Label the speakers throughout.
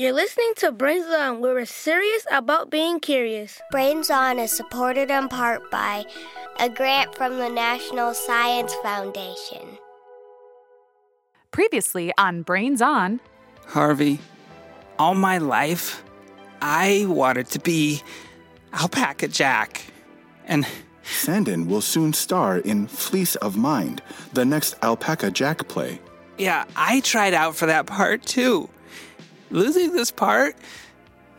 Speaker 1: You're listening to Brains On, where we're serious about being curious.
Speaker 2: Brains On is supported in part by a grant from the National Science Foundation.
Speaker 3: Previously on Brains On,
Speaker 4: Harvey, all my life, I wanted to be Alpaca Jack. And
Speaker 5: Sandin will soon star in Fleece of Mind, the next Alpaca Jack play.
Speaker 4: yeah, I tried out for that part too. Losing this part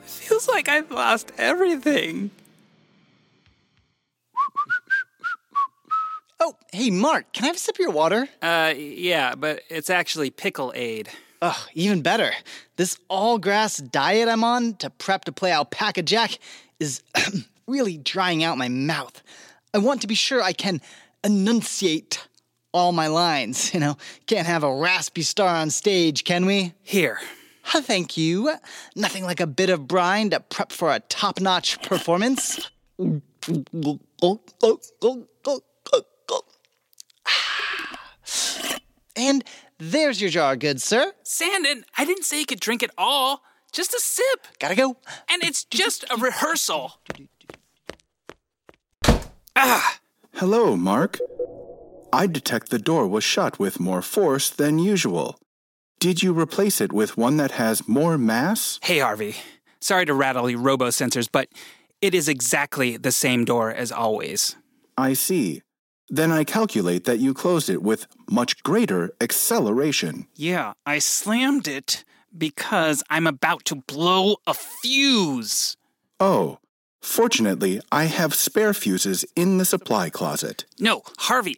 Speaker 4: feels like I've lost everything.
Speaker 6: Oh, hey, Mark, can I have a sip of your water?
Speaker 4: Uh, yeah, but it's actually pickle aid.
Speaker 6: Oh, even better. This all grass diet I'm on to prep to play Alpaca Jack is really drying out my mouth. I want to be sure I can enunciate all my lines. You know, can't have a raspy star on stage, can we?
Speaker 4: Here.
Speaker 6: Thank you. Nothing like a bit of brine to prep for a top notch performance. And there's your jar, good sir.
Speaker 4: Sandin, I didn't say you could drink it all. Just a sip.
Speaker 6: Gotta go.
Speaker 4: And it's just a rehearsal. Ah!
Speaker 5: Hello, Mark. I detect the door was shut with more force than usual. Did you replace it with one that has more mass?
Speaker 4: Hey, Harvey. Sorry to rattle your robo sensors, but it is exactly the same door as always.
Speaker 5: I see. Then I calculate that you closed it with much greater acceleration.
Speaker 4: Yeah, I slammed it because I'm about to blow a fuse.
Speaker 5: Oh, fortunately, I have spare fuses in the supply closet.
Speaker 4: No, Harvey.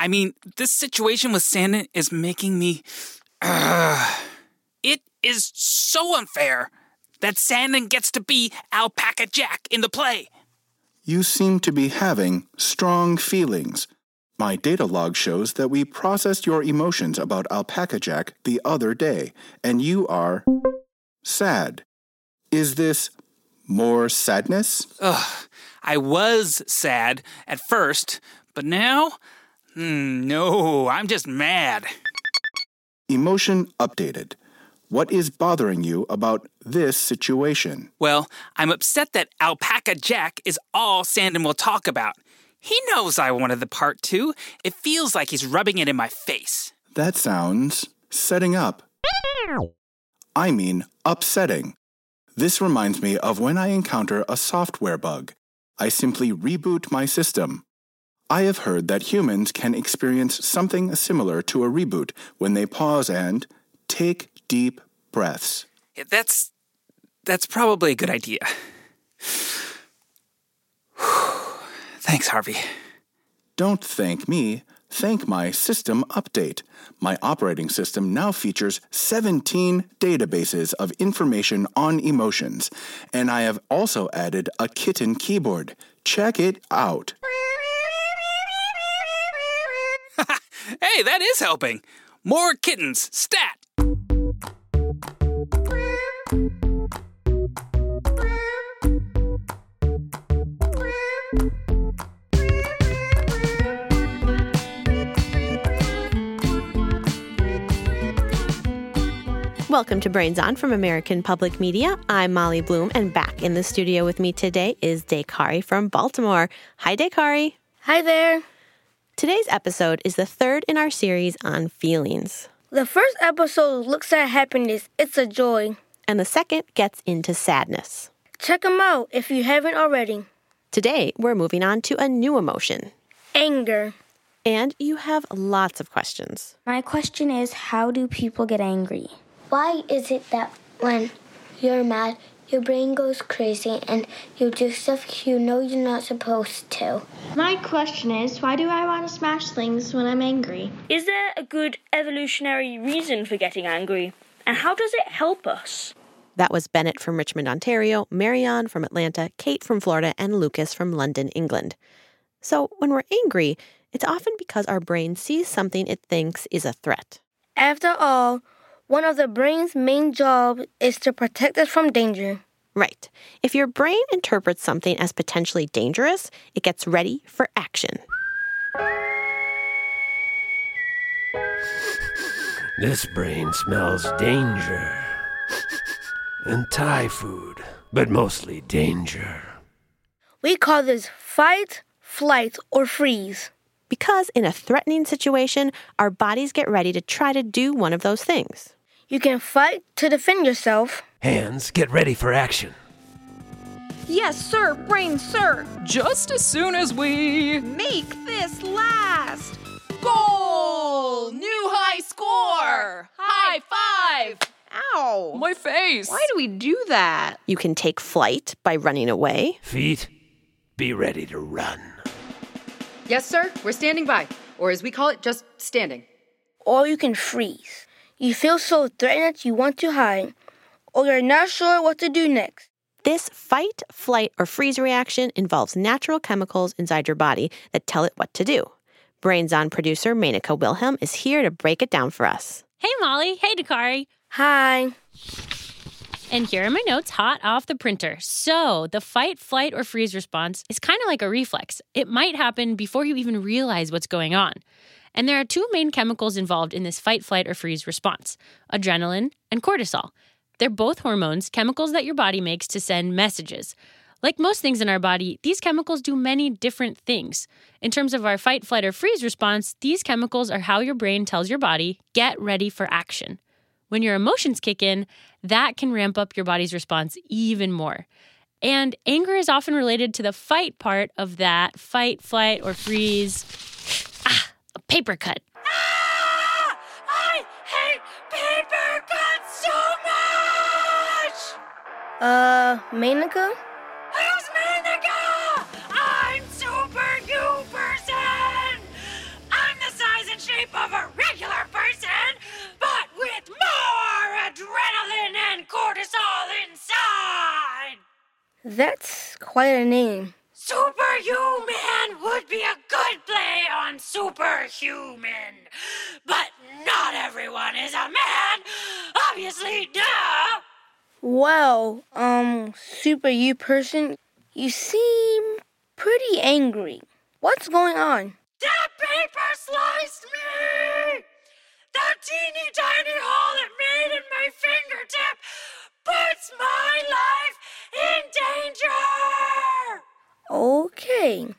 Speaker 4: I mean, this situation with Sandin is making me. Ugh. it is so unfair that Sandin gets to be Alpaca Jack in the play.
Speaker 5: You seem to be having strong feelings. My data log shows that we processed your emotions about Alpaca Jack the other day, and you are sad. Is this more sadness?
Speaker 4: Ugh. I was sad at first, but now, hmm, no, I'm just mad.
Speaker 5: Emotion updated. What is bothering you about this situation?
Speaker 4: Well, I'm upset that Alpaca Jack is all Sandin will talk about. He knows I wanted the part too. It feels like he's rubbing it in my face.
Speaker 5: That sounds setting up. I mean, upsetting. This reminds me of when I encounter a software bug. I simply reboot my system. I have heard that humans can experience something similar to a reboot when they pause and take deep breaths.
Speaker 4: Yeah, That's that's probably a good idea. Thanks, Harvey.
Speaker 5: Don't thank me, thank my system update. My operating system now features 17 databases of information on emotions, and I have also added a kitten keyboard. Check it out.
Speaker 4: Hey, that is helping. More kittens. Stat.
Speaker 7: Welcome to Brains On from American Public Media. I'm Molly Bloom, and back in the studio with me today is Dekari from Baltimore. Hi, Dekari.
Speaker 1: Hi there.
Speaker 7: Today's episode is the third in our series on feelings,
Speaker 1: The first episode looks at happiness. It's a joy.
Speaker 7: and the second gets into sadness.
Speaker 1: Check them out if you haven't already.
Speaker 7: Today, we're moving on to a new emotion,
Speaker 1: Anger.
Speaker 7: and you have lots of questions.
Speaker 8: My question is how do people get angry?
Speaker 2: Why is it that when you're mad, your brain goes crazy and you do stuff you know you're not supposed to?
Speaker 9: My question is why do I want to smash things when I'm angry?
Speaker 10: Is there a good evolutionary reason for getting angry? And how does it help us?
Speaker 7: That was Bennett from Richmond, Ontario, Marianne from Atlanta, Kate from Florida, and Lucas from London, England. So, when we're angry, it's often because our brain sees something it thinks is a threat.
Speaker 1: After all, one of the brain's main job is to protect us from danger.
Speaker 7: Right. If your brain interprets something as potentially dangerous, it gets ready for action.
Speaker 11: This brain smells danger.
Speaker 3: and Thai food, but mostly danger.
Speaker 1: We call this fight, flight, or freeze.
Speaker 7: Because in a threatening situation, our bodies get ready to try to do one of those things.
Speaker 1: You can fight to defend yourself.
Speaker 3: Hands, get ready for action.
Speaker 12: Yes, sir, brain, sir.
Speaker 13: Just as soon as we
Speaker 12: make this last.
Speaker 13: Goal! New high score! High five!
Speaker 12: Ow!
Speaker 13: My face!
Speaker 12: Why do we do that?
Speaker 7: You can take flight by running away.
Speaker 3: Feet, be ready to run.
Speaker 14: Yes, sir, we're standing by. Or as we call it, just standing.
Speaker 1: Or you can freeze. You feel so threatened that you want to hide, or you're not sure what to do next.
Speaker 7: This fight, flight, or freeze reaction involves natural chemicals inside your body that tell it what to do. Brains On producer Menaka Wilhelm is here to break it down for us.
Speaker 15: Hey, Molly. Hey, Dakari.
Speaker 1: Hi.
Speaker 15: And here are my notes hot off the printer. So, the fight, flight, or freeze response is kind of like a reflex. It might happen before you even realize what's going on. And there are two main chemicals involved in this fight, flight, or freeze response adrenaline and cortisol. They're both hormones, chemicals that your body makes to send messages. Like most things in our body, these chemicals do many different things. In terms of our fight, flight, or freeze response, these chemicals are how your brain tells your body, get ready for action. When your emotions kick in, that can ramp up your body's response even more. And anger is often related to the fight part of that fight, flight, or freeze. A paper cut.
Speaker 16: Ah! I hate paper cuts so much!
Speaker 1: Uh, Menaka?
Speaker 16: Who's Menaka? I'm Super You Person! I'm the size and shape of a regular person, but with more adrenaline and cortisol inside!
Speaker 1: That's quite a name.
Speaker 16: Super Superhuman would be a good play on superhuman. But not everyone is a man. Obviously, duh.
Speaker 1: Well, um, Super You person, you seem pretty angry. What's going on?
Speaker 16: That paper sliced me! That teeny tiny hole it made in my fingertip puts my life in danger!
Speaker 1: Okay.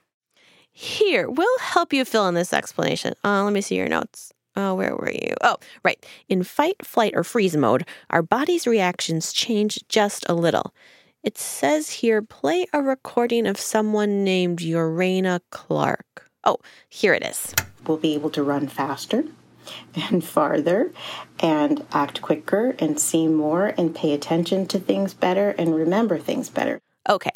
Speaker 7: Here, we'll help you fill in this explanation. Uh, let me see your notes. Oh, where were you? Oh, right. In fight, flight, or freeze mode, our body's reactions change just a little. It says here play a recording of someone named Urana Clark. Oh, here it is.
Speaker 17: We'll be able to run faster and farther and act quicker and see more and pay attention to things better and remember things better.
Speaker 7: Okay.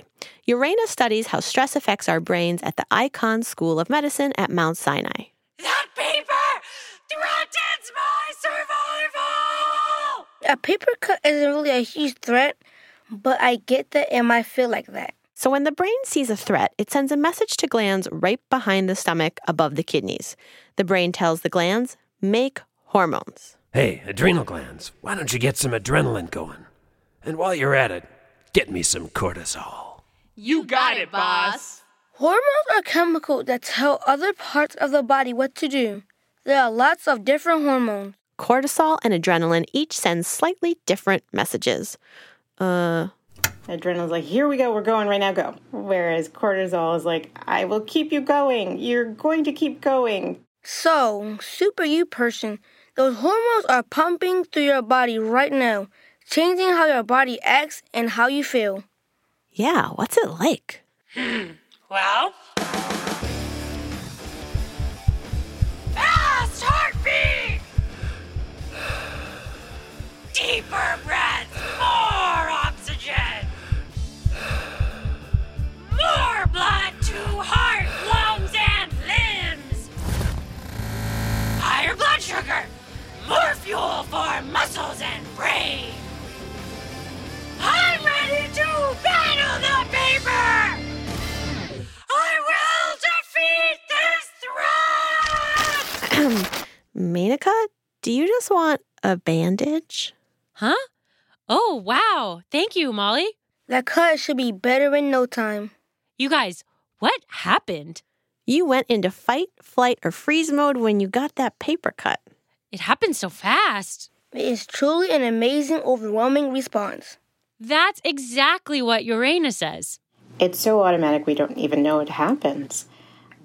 Speaker 7: Urana studies how stress affects our brains at the Icahn School of Medicine at Mount Sinai.
Speaker 16: That paper threatens my survival!
Speaker 1: A paper cut isn't really a huge threat, but I get that it might feel like that.
Speaker 7: So, when the brain sees a threat, it sends a message to glands right behind the stomach above the kidneys. The brain tells the glands, make hormones.
Speaker 3: Hey, adrenal glands, why don't you get some adrenaline going? And while you're at it, get me some cortisol.
Speaker 13: You got it, boss.
Speaker 1: Hormones are chemicals that tell other parts of the body what to do. There are lots of different hormones.
Speaker 7: Cortisol and adrenaline each send slightly different messages. Uh,
Speaker 17: Adrenaline's like, here we go, we're going right now, go. Whereas cortisol is like, I will keep you going. You're going to keep going.
Speaker 1: So, super you person, those hormones are pumping through your body right now, changing how your body acts and how you feel.
Speaker 7: Yeah, what's it like?
Speaker 16: Well, fast heartbeat, deeper breaths, more oxygen, more blood to heart, lungs, and limbs, higher blood sugar, more fuel for muscles and brain.
Speaker 7: Menaka, do you just want a bandage?
Speaker 15: Huh? Oh, wow. Thank you, Molly.
Speaker 1: That cut should be better in no time.
Speaker 15: You guys, what happened?
Speaker 7: You went into fight, flight, or freeze mode when you got that paper cut.
Speaker 15: It happened so fast.
Speaker 1: It is truly an amazing, overwhelming response.
Speaker 18: That's exactly what Urana says.
Speaker 17: It's so automatic we don't even know it happens.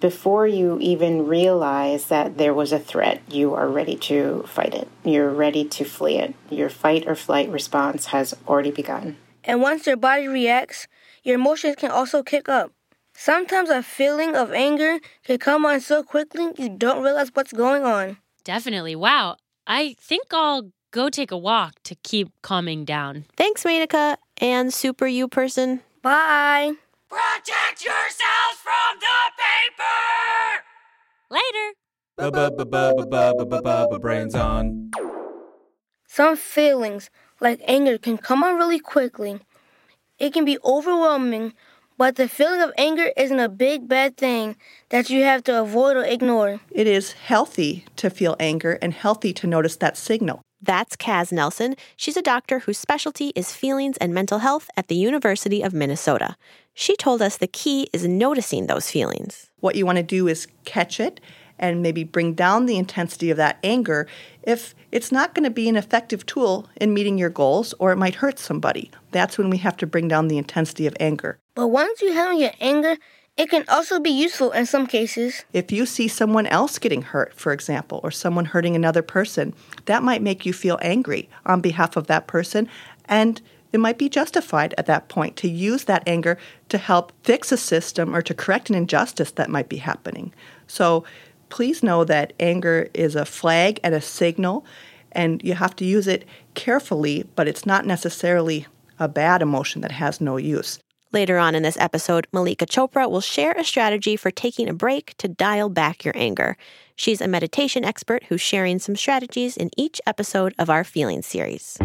Speaker 17: Before you even realize that there was a threat, you are ready to fight it. You're ready to flee it. Your fight or flight response has already begun.
Speaker 1: And once your body reacts, your emotions can also kick up. Sometimes a feeling of anger can come on so quickly you don't realize what's going on.
Speaker 18: Definitely. Wow. I think I'll go take a walk to keep calming down.
Speaker 7: Thanks, Menaka and Super You person.
Speaker 1: Bye.
Speaker 16: Protect yourselves from the paper!
Speaker 18: Later.
Speaker 19: Brains on.
Speaker 1: Some feelings, like anger, can come on really quickly. It can be overwhelming, but the feeling of anger isn't a big bad thing that you have to avoid or ignore.
Speaker 20: It is healthy to feel anger and healthy to notice that signal.
Speaker 7: That's Kaz Nelson. She's a doctor whose specialty is feelings and mental health at the University of Minnesota. She told us the key is noticing those feelings.
Speaker 20: What you want to do is catch it and maybe bring down the intensity of that anger if it's not going to be an effective tool in meeting your goals or it might hurt somebody. That's when we have to bring down the intensity of anger.
Speaker 1: But once you handle your anger, it can also be useful in some cases.
Speaker 20: If you see someone else getting hurt, for example, or someone hurting another person, that might make you feel angry on behalf of that person and it might be justified at that point to use that anger to help fix a system or to correct an injustice that might be happening. So please know that anger is a flag and a signal, and you have to use it carefully, but it's not necessarily a bad emotion that has no use.
Speaker 7: Later on in this episode, Mallika Chopra will share a strategy for taking a break to dial back your anger. She's a meditation expert who's sharing some strategies in each episode of our Feelings series.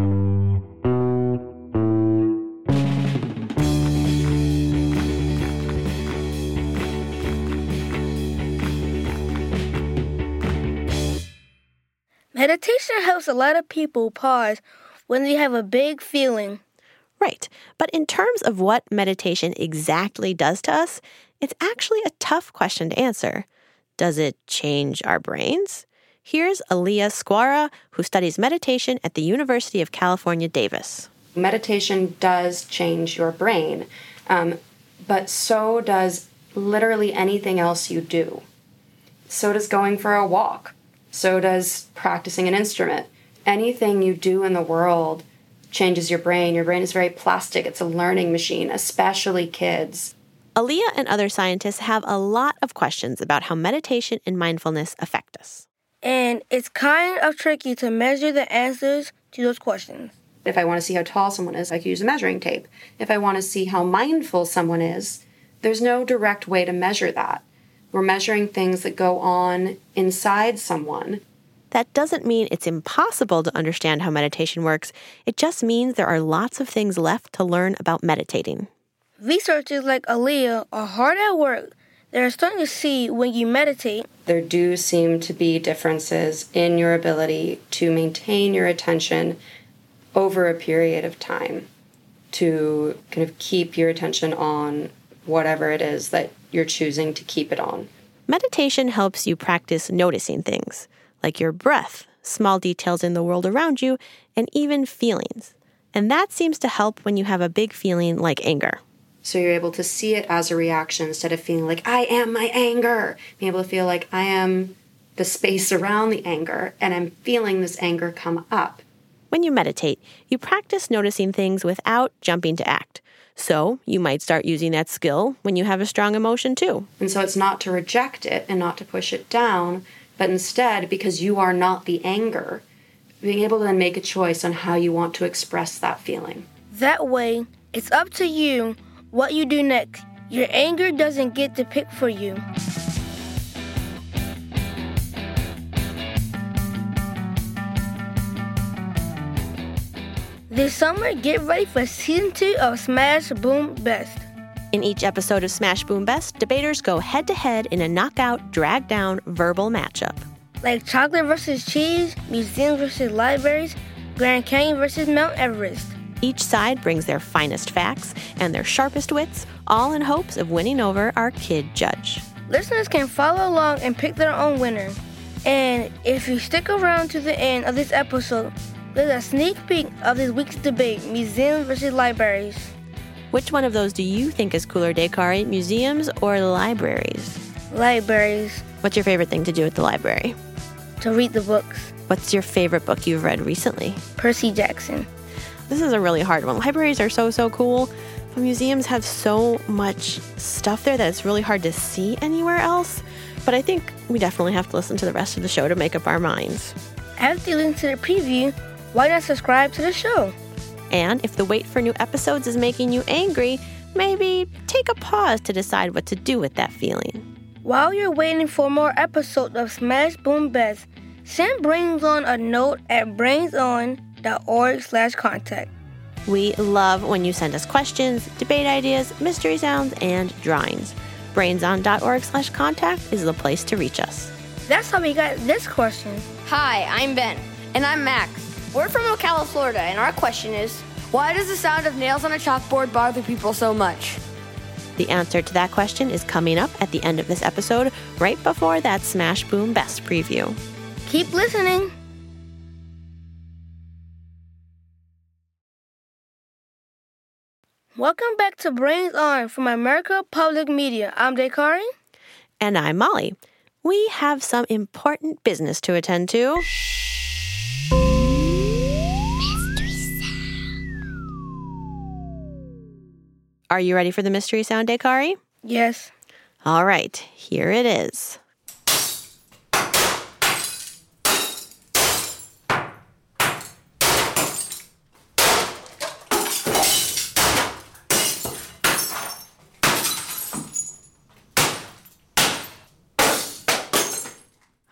Speaker 1: Meditation helps a lot of people pause when they have a big feeling.
Speaker 7: Right. But in terms of what meditation exactly does to us, it's actually a tough question to answer. Does it change our brains? Here's Alea Skwara, who studies meditation at the University of California, Davis.
Speaker 21: Meditation does change your brain, um, but so does literally anything else you do. So does going for a walk. So does practicing an instrument. Anything you do in the world changes your brain. Your brain is very plastic, it's a learning machine, especially kids.
Speaker 7: Alea and other scientists have a lot of questions about how meditation and mindfulness affect us.
Speaker 1: And it's kind of tricky to measure the answers to those questions.
Speaker 21: If I want to see how tall someone is, I can use a measuring tape. If I want to see how mindful someone is, there's no direct way to measure that. We're measuring things that go on inside someone.
Speaker 7: That doesn't mean it's impossible to understand how meditation works. It just means there are lots of things left to learn about meditating.
Speaker 1: Researchers like Alea are hard at work. They're starting to see when you meditate.
Speaker 21: There do seem to be differences in your ability to maintain your attention over a period of time, to kind of keep your attention on whatever it is that you're choosing to keep it on.
Speaker 7: Meditation helps you practice noticing things, like your breath, small details in the world around you, and even feelings. And that seems to help when you have a big feeling like anger.
Speaker 21: So you're able to see it as a reaction instead of feeling like, I am my anger. Being able to feel like I am the space around the anger and I'm feeling this anger come up.
Speaker 7: When you meditate, you practice noticing things without jumping to act. So you might start using that skill when you have a strong emotion too.
Speaker 21: And so it's not to reject it and not to push it down, but instead, because you are not the anger, being able to then make a choice on how you want to express that feeling.
Speaker 1: That way, it's up to you what you do next. Your anger doesn't get to pick for you. This summer, get ready for season two of Smash Boom Best.
Speaker 7: In each episode of Smash Boom Best, debaters go head to head in a knockout, drag down verbal matchup.
Speaker 1: Like chocolate versus cheese, museums versus libraries, Grand Canyon versus Mount Everest.
Speaker 7: Each side brings their finest facts and their sharpest wits, all in hopes of winning over our kid judge.
Speaker 1: Listeners can follow along and pick their own winner. And if you stick around to the end of this episode, There's a sneak peek of this week's debate museums versus libraries.
Speaker 7: Which one of those do you think is cooler, Dekari? Museums or libraries?
Speaker 1: Libraries.
Speaker 7: What's your favorite thing to do at the library?
Speaker 1: To read the books.
Speaker 7: What's your favorite book you've read recently?
Speaker 1: Percy Jackson.
Speaker 7: This is a really hard one. Libraries are so, so cool, but museums have so much stuff there that it's really hard to see anywhere else. But I think we definitely have to listen to the rest of the show to make up our minds.
Speaker 1: After you listen to the preview, why not subscribe to the show?
Speaker 7: And if the wait for new episodes is making you angry, maybe take a pause to decide what to do with that feeling.
Speaker 1: While you're waiting for more episodes of Smash Boom Best, send Brains On a note at brainson.org slash contact.
Speaker 7: We love when you send us questions, debate ideas, mystery sounds, and drawings. Brainson.org slash contact is the place to reach us.
Speaker 1: That's how we got this question.
Speaker 19: Hi, I'm Ben.
Speaker 22: And I'm Max. We're from Ocala, Florida, and our question is why does the sound of nails on a chalkboard bother people so much?
Speaker 7: The answer to that question is coming up at the end of this episode, right before that Smash Boom Best preview.
Speaker 1: Keep listening. Welcome back to Brains On from America Public Media. I'm Dekari.
Speaker 7: And I'm Molly. We have some important business to attend to. Are you ready for the mystery sound, Dekari?
Speaker 1: Yes.
Speaker 7: All right, here it is.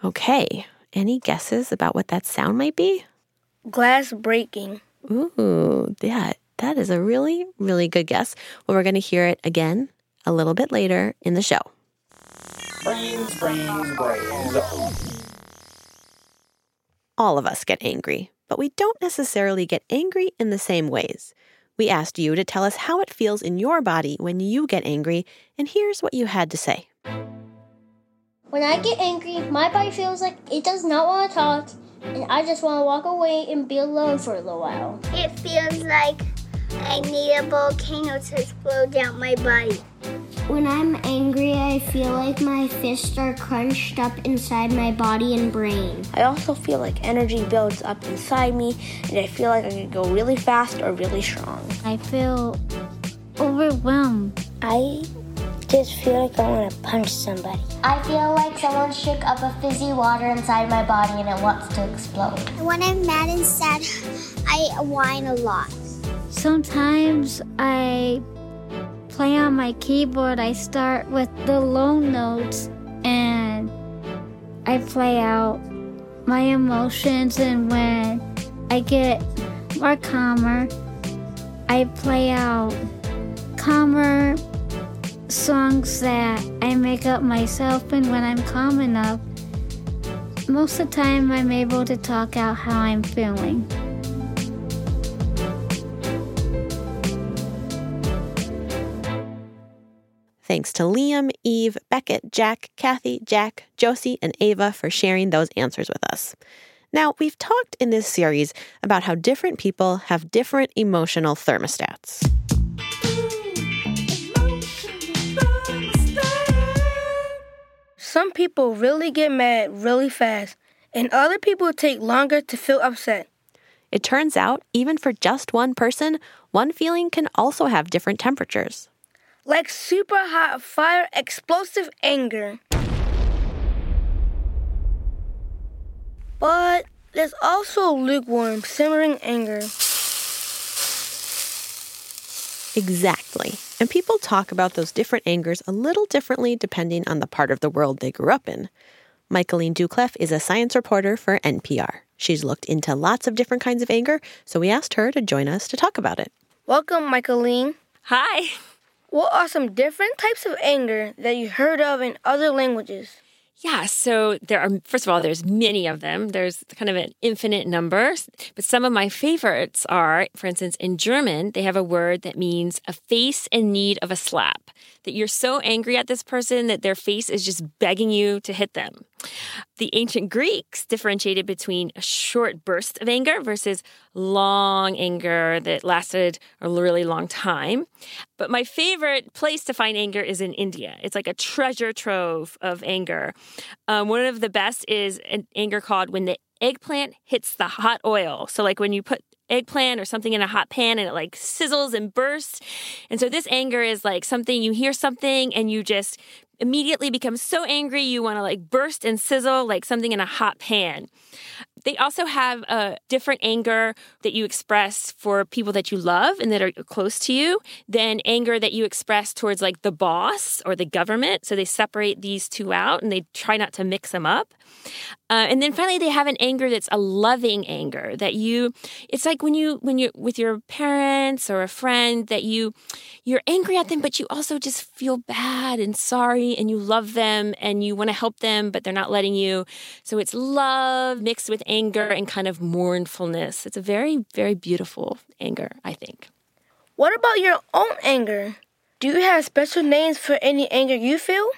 Speaker 7: Okay, any guesses about what that sound might be?
Speaker 1: Glass breaking.
Speaker 7: Ooh, that that is a really, really good guess. Well, we're going to hear it again a little bit later in the show.
Speaker 23: Brains, brains, brains.
Speaker 7: All of us get angry, but we don't necessarily get angry in the same ways. We asked you to tell us how it feels in your body when you get angry, and here's what you had to say.
Speaker 2: When I get angry, my body feels like it does not want to talk, and I just want to walk away and be alone for a little while.
Speaker 24: It feels like I need a volcano to explode down my body.
Speaker 2: When I'm angry, I feel like my fists are crunched up inside my body and brain.
Speaker 8: I also feel like energy builds up inside me, and I feel like I can go really fast or really strong.
Speaker 2: I feel overwhelmed.
Speaker 24: I just feel like I want to punch somebody.
Speaker 2: I feel like someone shook up a fizzy water inside my body and it wants to explode.
Speaker 24: When I'm mad and sad, I whine a lot.
Speaker 2: Sometimes I play on my keyboard. I start with the low notes and I play out my emotions. And when I get more calmer, I play out calmer songs that I make up myself. And when I'm calm enough, most of the time I'm able to talk out how I'm feeling.
Speaker 7: Thanks to Liam, Eve, Beckett, Jack, Kathy, Jack, Josie, and Ava for sharing those answers with us. Now, we've talked in this series about how different people have different emotional thermostats.
Speaker 1: Some people really get mad really fast, and other people take longer to feel upset.
Speaker 7: It turns out, even for just one person, one feeling can also have different temperatures.
Speaker 1: Like super hot fire explosive anger. But there's also lukewarm simmering anger.
Speaker 7: Exactly. And people talk about those different angers a little differently depending on the part of the world they grew up in. Michaeleen Doucleff is a science reporter for NPR. She's looked into lots of different kinds of anger, so we asked her to join us to talk about it.
Speaker 1: Welcome, Michaeleen.
Speaker 10: Hi.
Speaker 1: What are some different types of anger that you heard of in other languages?
Speaker 18: Yeah, so there are, first of all, there's many of them. There's kind of an infinite number. But some of my favorites are, for instance, in German, they have a word that means a face in need of a slap. That you're so angry at this person that their face is just begging you to hit them. The ancient Greeks differentiated between a short burst of anger versus long anger that lasted a really long time. But my favorite place to find anger is in India. It's like a treasure trove of anger. Um, one of the best is an anger called when the eggplant hits the hot oil. So, like when you put eggplant or something in a hot pan and it like sizzles and bursts. And so, this anger is like something you hear something and you just immediately become so angry you want to like burst and sizzle like something in a hot pan. They also have a different anger that you express for people that you love and that are close to you than anger that you express towards like the boss or the government. So they separate these two out and they try not to mix them up. Uh, and then finally, they have an anger that's a loving anger that you. It's like when you when you're with your parents or a friend that you you're angry at them, but you also just feel bad and sorry, and you love them and you want to help them, but they're not letting you. So it's love mixed with anger and kind of mournfulness. It's a very very beautiful anger, I think.
Speaker 1: What about your own anger? Do you have special names for any anger you feel?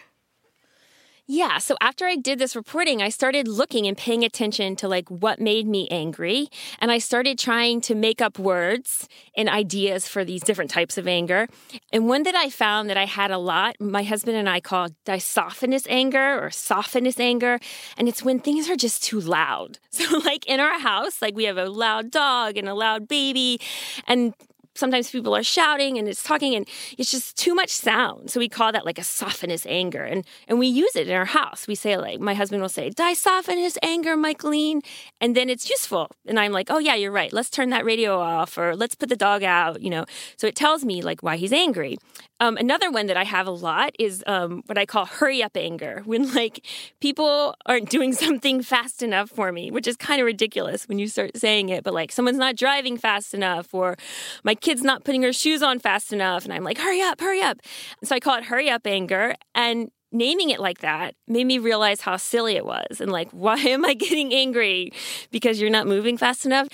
Speaker 18: Yeah, so after I did this reporting, I started looking and paying attention to like what made me angry, and I started trying to make up words and ideas for these different types of anger. And one that I found that I had a lot, my husband and I call disophonous anger or sophonous anger, and it's when things are just too loud. So like in our house, like we have a loud dog and a loud baby, and sometimes people are shouting and it's talking and it's just too much sound. So we call that like a sophonous anger. And and we use it in our house. We say like my husband will say, disophonous anger, Michaeleen. And then it's useful. And I'm like, oh yeah, you're right. Let's turn that radio off or let's put the dog out, you know. So it tells me like why he's angry. Um, another one that I have a lot is um, what I call hurry up anger, when like people aren't doing something fast enough for me, which is kind of ridiculous when you start saying it. But like someone's not driving fast enough, or my kid's not putting her shoes on fast enough, and I'm like, hurry up, hurry up. So I call it hurry up anger, and naming it like that made me realize how silly it was, and like, why am I getting angry because you're not moving fast enough?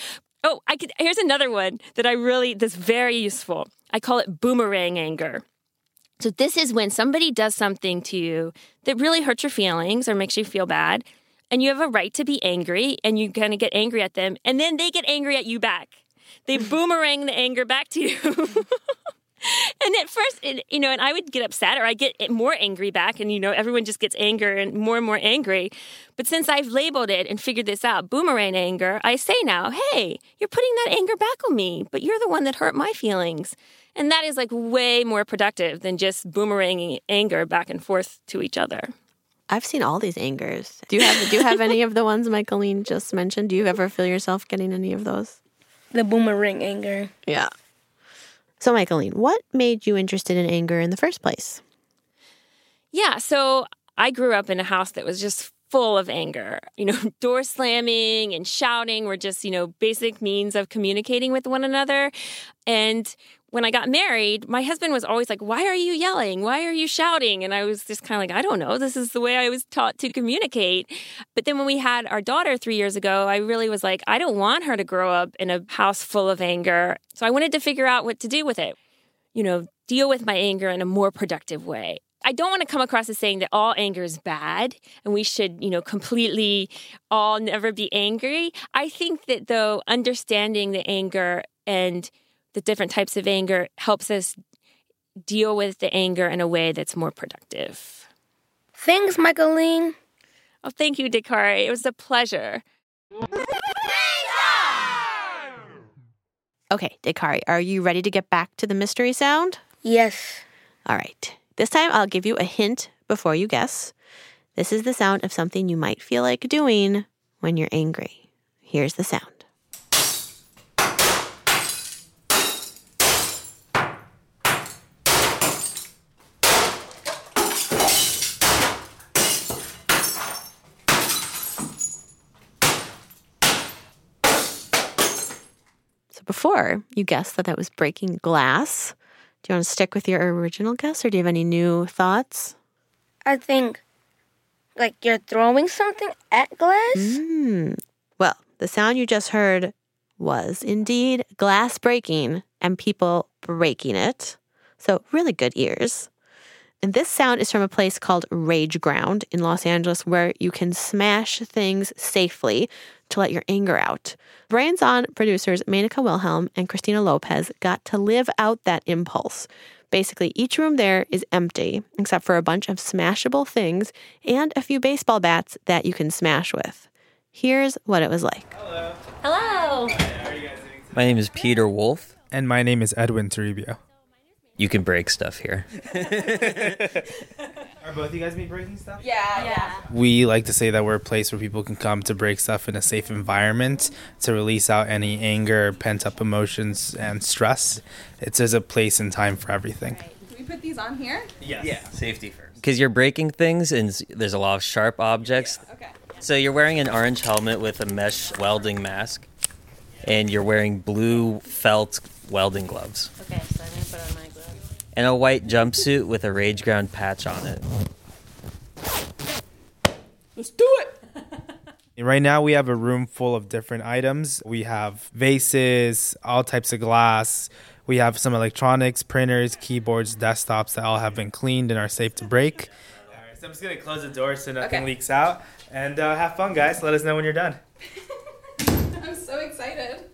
Speaker 18: Oh, I could. Here's another one that I really that's very useful. I call it boomerang anger. So, this is when somebody does something to you that really hurts your feelings or makes you feel bad, and you have a right to be angry, and you kind of get angry at them, and then they get angry at you back. They boomerang the anger back to you. and at first, it, you know, and I would get upset or I get more angry back, and you know, everyone just gets anger and more and more angry. But since I've labeled it and figured this out, boomerang anger, I say now, hey, you're putting that anger back on me, but you're the one that hurt my feelings. And that is like way more productive than just boomeranging anger back and forth to each other.
Speaker 7: I've seen all these angers. Do you have do you have any of the ones Michaeleen just mentioned? Do you ever feel yourself getting any of those?
Speaker 1: The boomerang anger.
Speaker 7: Yeah. So Michaeleen, what made you interested in anger in the first place?
Speaker 18: Yeah, so I grew up in a house that was just full of anger. You know, door slamming and shouting were just, you know, basic means of communicating with one another. And when I got married, my husband was always like, Why are you yelling? Why are you shouting? And I was just kind of like, I don't know. This is the way I was taught to communicate. But then when we had our daughter three years ago, I really was like, I don't want her to grow up in a house full of anger. So I wanted to figure out what to do with it, you know, deal with my anger in a more productive way. I don't want to come across as saying that all anger is bad and we should, you know, completely all never be angry. I think that though understanding the anger and the different types of anger helps us deal with the anger in a way that's more productive.
Speaker 1: Thanks, Michaeleen.
Speaker 18: Oh, thank you, Dakari. It was a pleasure.
Speaker 7: Okay, Dakari, are you ready to get back to the mystery sound?
Speaker 1: Yes.
Speaker 7: All right. This time I'll give you a hint before you guess. This is the sound of something you might feel like doing when you're angry. Here's the sound. Before you guessed that that was breaking glass. Do you want to stick with your original guess or do you have any new thoughts?
Speaker 1: I think like you're throwing something at glass.
Speaker 7: Mm. Well, the sound you just heard was indeed glass breaking and people breaking it. So, really good ears. And this sound is from a place called Rage Ground in Los Angeles where you can smash things safely to let your anger out. Brains On producers Menaka Wilhelm and Christina Lopez got to live out that impulse. Basically, each room there is empty except for a bunch of smashable things and a few baseball bats that you can smash with. Here's what it was like.
Speaker 18: Hello. Hello.
Speaker 25: My name is Peter Wolf.
Speaker 19: And my name is Edwin Toribio.
Speaker 25: You can break stuff here.
Speaker 19: Are both you guys be breaking stuff?
Speaker 11: Yeah. Yeah.
Speaker 19: We like to say that we're a place where people can come to break stuff in a safe environment to release out any anger, pent up emotions, and stress. It's as a place and time for everything.
Speaker 11: Can we put these on here?
Speaker 25: Yes. Yeah. Safety first. Because you're breaking things and there's a lot of sharp objects.
Speaker 11: Okay.
Speaker 25: So you're wearing an orange helmet with a mesh welding mask, and you're wearing blue felt welding gloves,
Speaker 18: Okay, so
Speaker 25: and a white jumpsuit with a Rage Ground patch on it.
Speaker 11: Let's do it.
Speaker 19: Right now, we have a room full of different items. We have vases, all types of glass. We have some electronics, printers, keyboards, desktops that all have been cleaned and are safe to break. All right, so I'm just going to close the door so nothing
Speaker 11: Okay.
Speaker 19: leaks out. And uh, have fun, guys. Let us know when you're done.
Speaker 11: I'm so excited.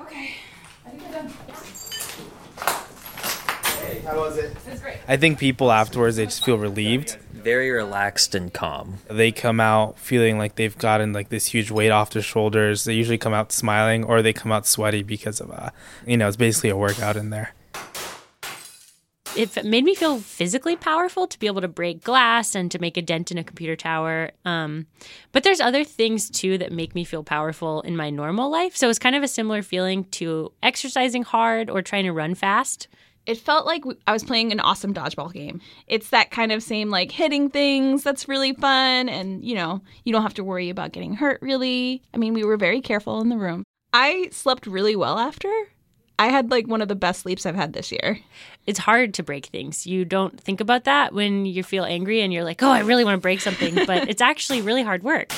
Speaker 11: Okay. I think we're done.
Speaker 19: Hey, how was it?
Speaker 11: It's great.
Speaker 19: I think people afterwards, they just feel relieved.
Speaker 25: Very relaxed and calm.
Speaker 19: They come out feeling like they've gotten like this huge weight off their shoulders. They usually come out smiling or they come out sweaty because of, uh, you know, it's basically a workout in there.
Speaker 18: it made me feel physically powerful to be able to break glass and to make a dent in a computer tower. Um, but there's other things too that make me feel powerful in my normal life. So it's kind of a similar feeling to exercising hard or trying to run fast.
Speaker 11: It felt like I was playing an awesome dodgeball game. It's that kind of same like hitting things that's really fun and you know, you don't have to worry about getting hurt really. I mean, we were very careful in the room. I slept really well after. I had like one of the best sleeps I've had this year.
Speaker 18: It's hard to break things. You don't think about that when you feel angry and you're like, oh, I really want to break something. but it's actually really hard work.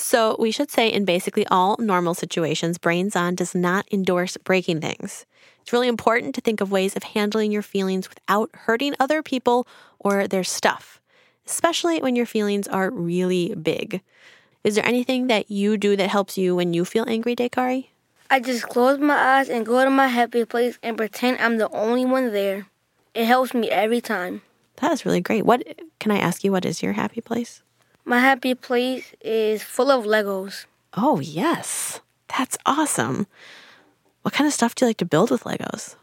Speaker 7: So, we should say in basically all normal situations, Brains On does not endorse breaking things. It's really important to think of ways of handling your feelings without hurting other people or their stuff, especially when your feelings are really big. Is there anything that you do that helps you when you feel angry, Dekari?
Speaker 1: I just close my eyes and go to my happy place and pretend I'm the only one there. It helps me every time.
Speaker 7: That is really great. What can I ask you? What is your happy place?
Speaker 1: My happy place is full of Legos.
Speaker 7: Oh, yes. That's awesome. What kind of stuff do you like to build with Legos?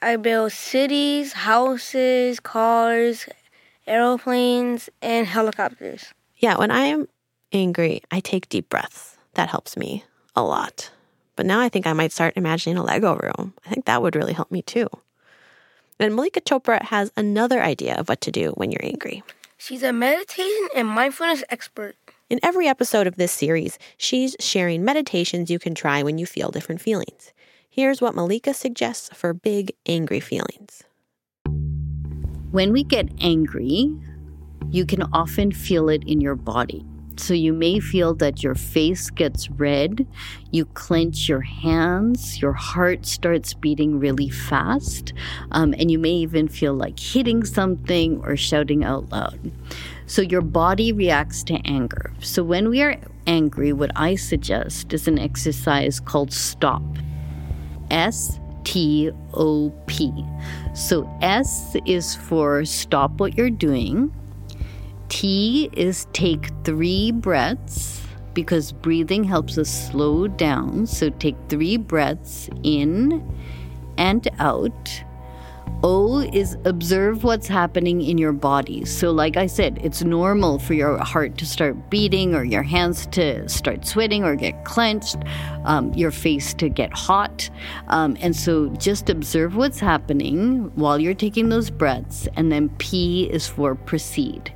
Speaker 1: I build cities, houses, cars, aeroplanes, and helicopters.
Speaker 7: Yeah, when I am angry, I take deep breaths. That helps me a lot. But now I think I might start imagining a Lego room. I think that would really help me too. And Mallika Chopra has another idea of what to do when you're angry.
Speaker 1: She's a meditation and mindfulness expert.
Speaker 7: In every episode of this series, she's sharing meditations you can try when you feel different feelings. Here's what Mallika suggests for big, angry feelings.
Speaker 26: When we get angry, you can often feel it in your body. So you may feel that your face gets red, you clench your hands, your heart starts beating really fast, um, and you may even feel like hitting something or shouting out loud. So your body reacts to anger. So when we are angry, what I suggest is an exercise called STOP. S T O P. So S is for stop what you're doing. T is take three breaths because breathing helps us slow down. So take three breaths in and out. O is observe what's happening in your body. So, like I said, it's normal for your heart to start beating or your hands to start sweating or get clenched, um, your face to get hot. Um, and so, just observe what's happening while you're taking those breaths. And then P is for proceed.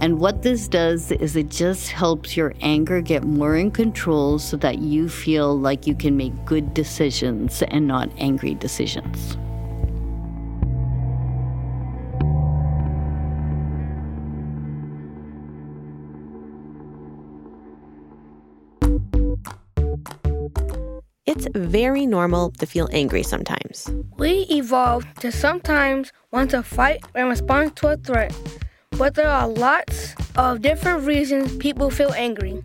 Speaker 26: And what this does is it just helps your anger get more in control so that you feel like you can make good decisions and not angry decisions.
Speaker 7: It's very normal to feel angry sometimes.
Speaker 1: We evolved to sometimes want to fight and respond to a threat, but there are lots of different reasons people feel angry.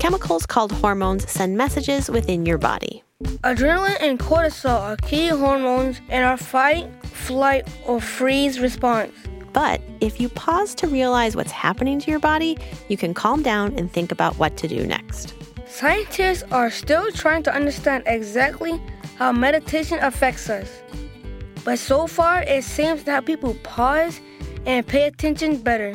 Speaker 7: Chemicals called hormones send messages within your body.
Speaker 1: Adrenaline and cortisol are key hormones in our fight, flight, or freeze response.
Speaker 7: But if you pause to realize what's happening to your body, you can calm down and think about what to do next.
Speaker 1: Scientists are still trying to understand exactly how meditation affects us. But so far, it seems that people pause and pay attention better.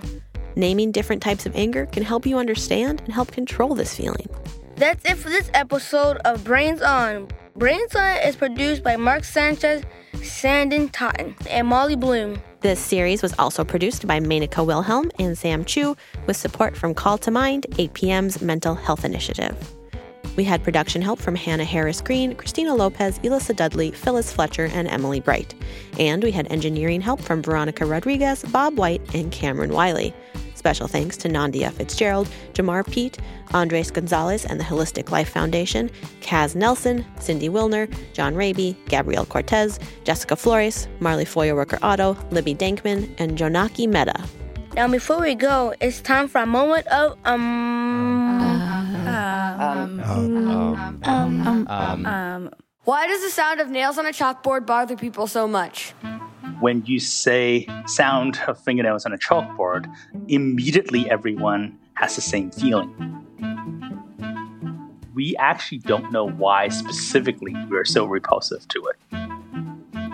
Speaker 7: Naming different types of anger can help you understand and help control this feeling.
Speaker 1: That's it for this episode of Brains On. Brains On is produced by Mark Sanchez, Sanden Totten, and Molly Bloom.
Speaker 7: This series was also produced by Menaka Wilhelm and Sam Chu with support from Call to Mind, APM's mental health initiative. We had production help from Hannah Harris Green, Christina Lopez, Elissa Dudley, Phyllis Fletcher, and Emily Bright. And we had engineering help from Veronica Rodriguez, Bob White, and Cameron Wiley. Special thanks to Nandia Fitzgerald, Jamar Pete, Andres Gonzalez and the Holistic Life Foundation, Kaz Nelson, Cindy Wilner, John Raby, Gabrielle Cortez, Jessica Flores, Marley Feuerwerker Otto, Libby Dankman, and Jonaki Mehta.
Speaker 1: Now, before we go, it's time for a moment of um.
Speaker 13: Um, um, um, um, um.
Speaker 22: Why does the sound of nails on a chalkboard bother people so much?
Speaker 27: when you say sound of fingernails on a chalkboard, immediately everyone has the same feeling. We actually don't know why specifically we're so repulsive to it.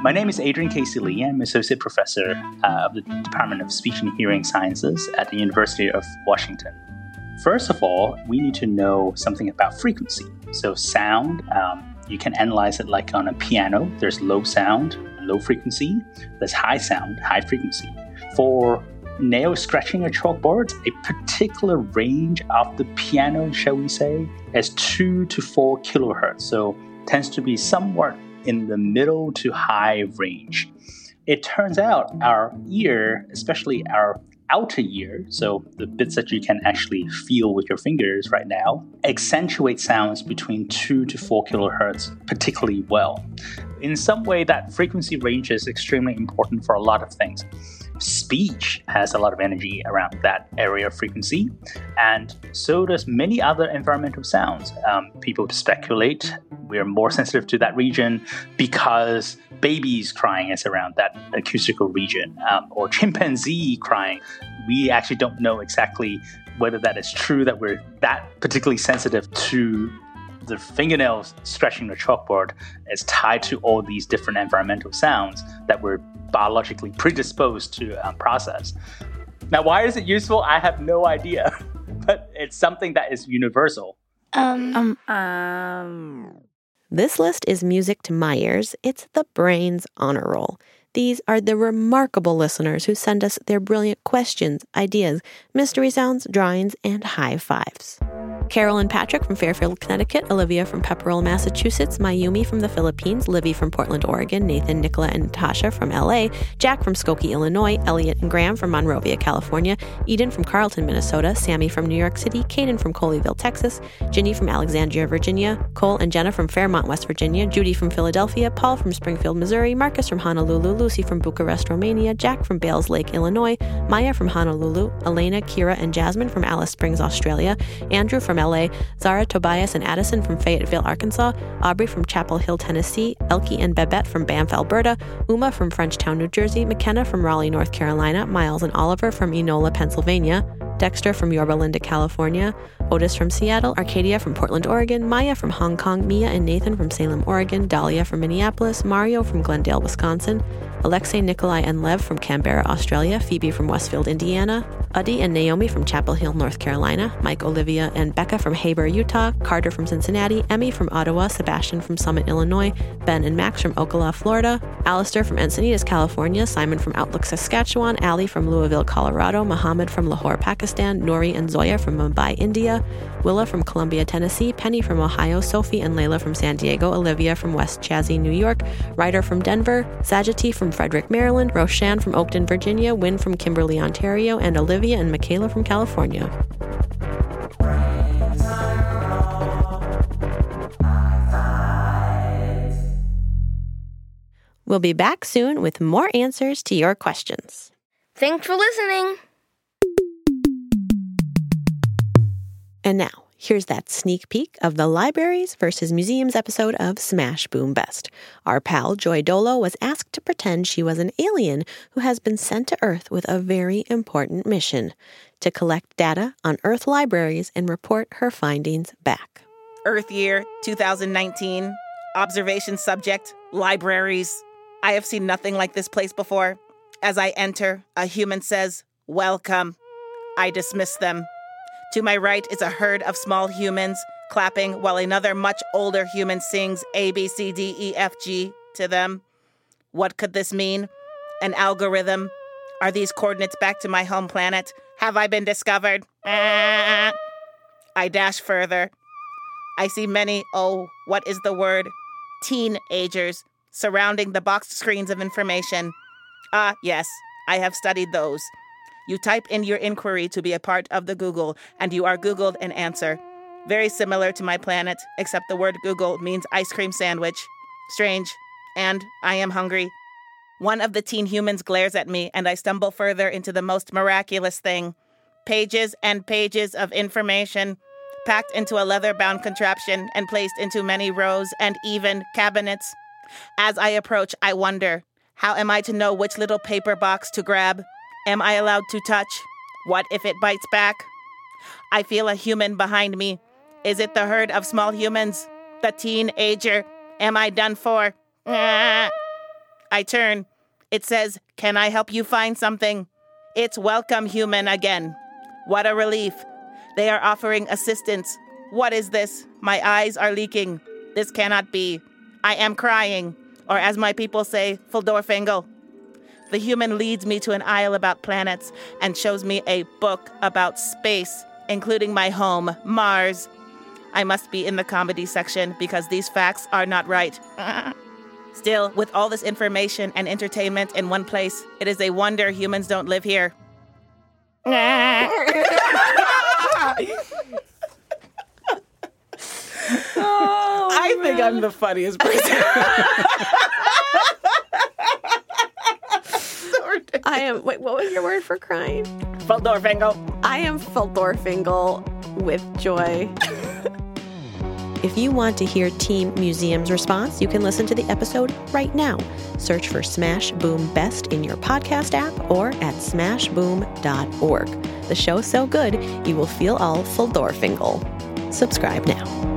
Speaker 27: My name is Adrian KC Lee. I'm Associate Professor uh, of the Department of Speech and Hearing Sciences at the University of Washington. First of all, we need to know something about frequency. So, sound, um, you can analyze it like on a piano. There's low sound, low frequency, there's high sound, high frequency. For nail scratching a chalkboard, a particular range of the piano, shall we say, is 2 to 4 kilohertz, so tends to be somewhat in the middle to high range. It turns out our ear, especially our outer ear, so the bits that you can actually feel with your fingers right now, accentuate sounds between 2 to 4 kilohertz particularly well. In some way, that frequency range is extremely important for a lot of things. Speech has a lot of energy around that area of frequency, and so does many other environmental sounds. Um, people speculate we're more sensitive to that region because babies crying is around that acoustical region, um, or chimpanzee crying. We actually don't know exactly whether that is true that we're that particularly sensitive to the fingernails scratching the chalkboard is tied to all these different environmental sounds that we're biologically predisposed to um, process. Now, why is it useful? I have no idea, but it's something that is universal.
Speaker 2: Um, um, um.
Speaker 7: This list is music to my ears. It's the Brains Honor Roll. These are the remarkable listeners who send us their brilliant questions, ideas, mystery sounds, drawings, and high fives. Carol and Patrick from Fairfield, Connecticut, Olivia from Pepperell, Massachusetts, Mayumi from the Philippines, Livy from Portland, Oregon, Nathan, Nicola, and Natasha from LA, Jack from Skokie, Illinois, Elliot and Graham from Monrovia, California, Eden from Carlton, Minnesota, Sammy from New York City, Kaden from Colleyville, Texas, Ginny from Alexandria, Virginia, Cole and Jenna from Fairmont, West Virginia, Judy from Philadelphia, Paul from Springfield, Missouri, Marcus from Honolulu, Lucy from Bucharest, Romania, Jack from Bales Lake, Illinois, Maya from Honolulu, Elena, Kira, and Jasmine from Alice Springs, Australia, Andrew from LA, Zara, Tobias, and Addison from Fayetteville, Arkansas, Aubrey from Chapel Hill, Tennessee, Elkie and Babette from Banff, Alberta, Uma from Frenchtown, New Jersey, McKenna from Raleigh, North Carolina, Miles and Oliver from Enola, Pennsylvania, Dexter from Yorba Linda, California, Otis from Seattle, Arcadia from Portland, Oregon, Maya from Hong Kong, Mia and Nathan from Salem, Oregon, Dahlia from Minneapolis, Mario from Glendale, Wisconsin, Alexei, Nikolai, and Lev from Canberra, Australia, Phoebe from Westfield, Indiana, Uddy and Naomi from Chapel Hill, North Carolina, Mike, Olivia, and Becca from Heber, Utah, Carter from Cincinnati, Emmy from Ottawa, Sebastian from Summit, Illinois, Ben and Max from Ocala, Florida, Alistair from Encinitas, California, Simon from Outlook, Saskatchewan, Ali from Louisville, Colorado, Mohammed from Lahore, Pakistan, Nori and Zoya from Mumbai, India, Willa from Columbia, Tennessee, Penny from Ohio, Sophie and Layla from San Diego, Olivia from West Chazy, New York, Ryder from Denver, Sajati from Frederick, Maryland, Roshan from Oakton, Virginia, Wynn from Kimberly, Ontario, and Olivia and Michaela from California. We'll be back soon with more answers to your questions.
Speaker 1: Thanks for listening.
Speaker 7: And now, here's that sneak peek of the Libraries versus Museums episode of Smash Boom Best. Our pal Joy Dolo was asked to pretend she was an alien who has been sent to Earth with a very important mission to collect data on Earth libraries and report her findings back.
Speaker 28: Earth year 2019. Observation subject libraries. I have seen nothing like this place before. As I enter, a human says, Welcome. I dismiss them. To my right is a herd of small humans clapping while another much older human sings A, B, C, D, E, F, G to them. What could this mean? An algorithm? Are these coordinates back to my home planet? Have I been discovered? I dash further. I see many, oh, what is the word? Teenagers surrounding the boxed screens of information. Ah, yes, I have studied those. You type in your inquiry to be a part of the Google, and you are Googled an answer. Very similar to my planet, except the word Google means ice cream sandwich. Strange. And I am hungry. One of the teen humans glares at me, and I stumble further into the most miraculous thing pages and pages of information packed into a leather bound contraption and placed into many rows and even cabinets. As I approach, I wonder how am I to know which little paper box to grab? Am I allowed to touch? What if it bites back? I feel a human behind me. Is it the herd of small humans? The teenager? Am I done for? I turn. It says, Can I help you find something? It's welcome, human, again. What a relief. They are offering assistance. What is this? My eyes are leaking. This cannot be. I am crying. Or as my people say, Feldorfingal. The human leads me to an aisle about planets and shows me a book about space, including my home, Mars. I must be in the comedy section because these facts are not right. Still, with all this information and entertainment in one place, it is a wonder humans don't live here.
Speaker 29: Oh, I think I'm the funniest person.
Speaker 7: I am. Wait, what was your word for crying?
Speaker 28: Feldorfingal.
Speaker 7: I am Feldorfingal with joy. if you want to hear Team Museum's response, you can listen to the episode right now. Search for Smash Boom Best in your podcast app or at smashboom.org. The show's so good, you will feel all Feldorfingal. Subscribe now.